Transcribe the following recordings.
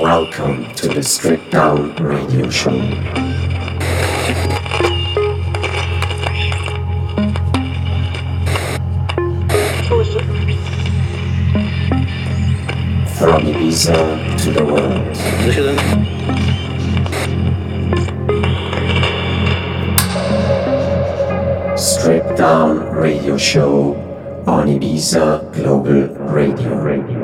Welcome to the Stripped Down Radio Show. From Ibiza to the world. Stripped Down Radio Show on Ibiza Global Radio. Radio.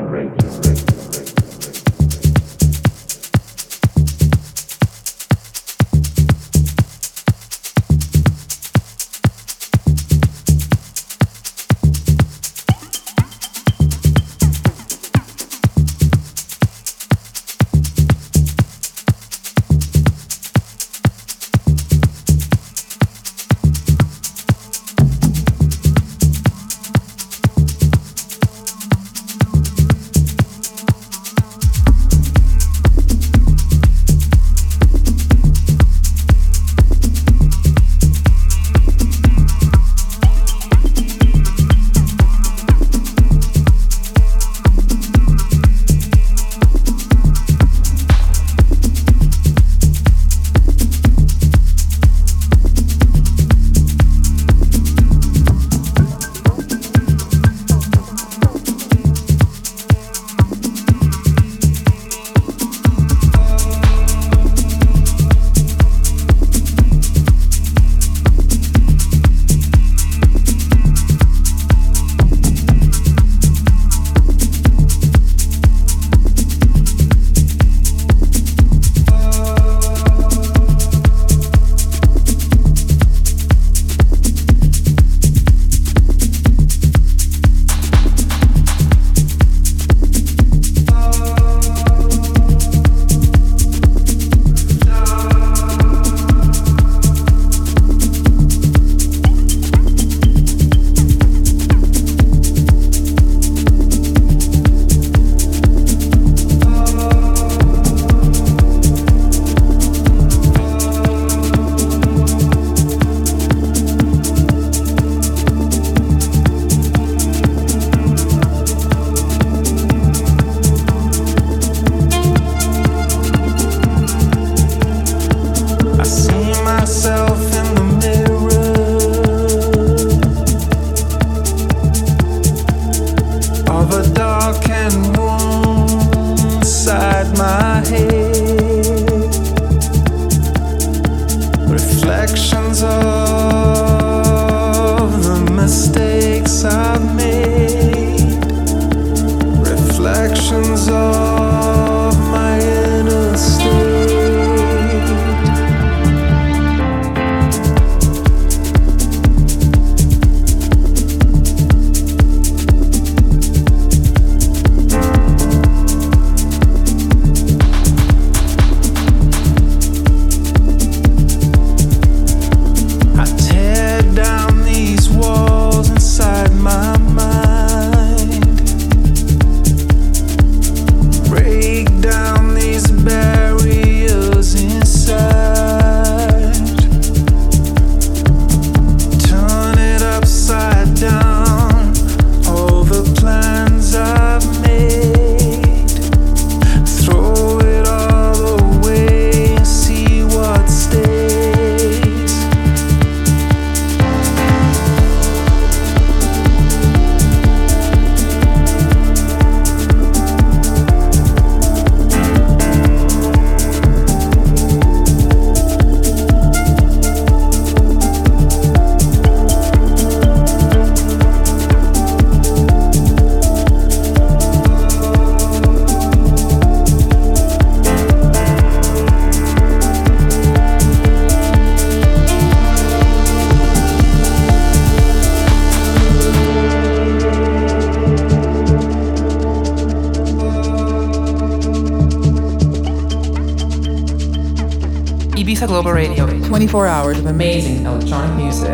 Global Radio. 24 hours of amazing electronic music.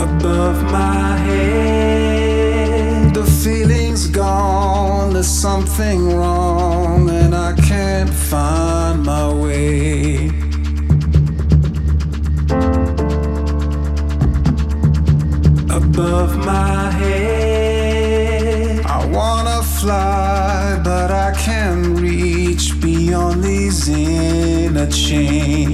Above my head, the feeling's gone. There's something wrong, inner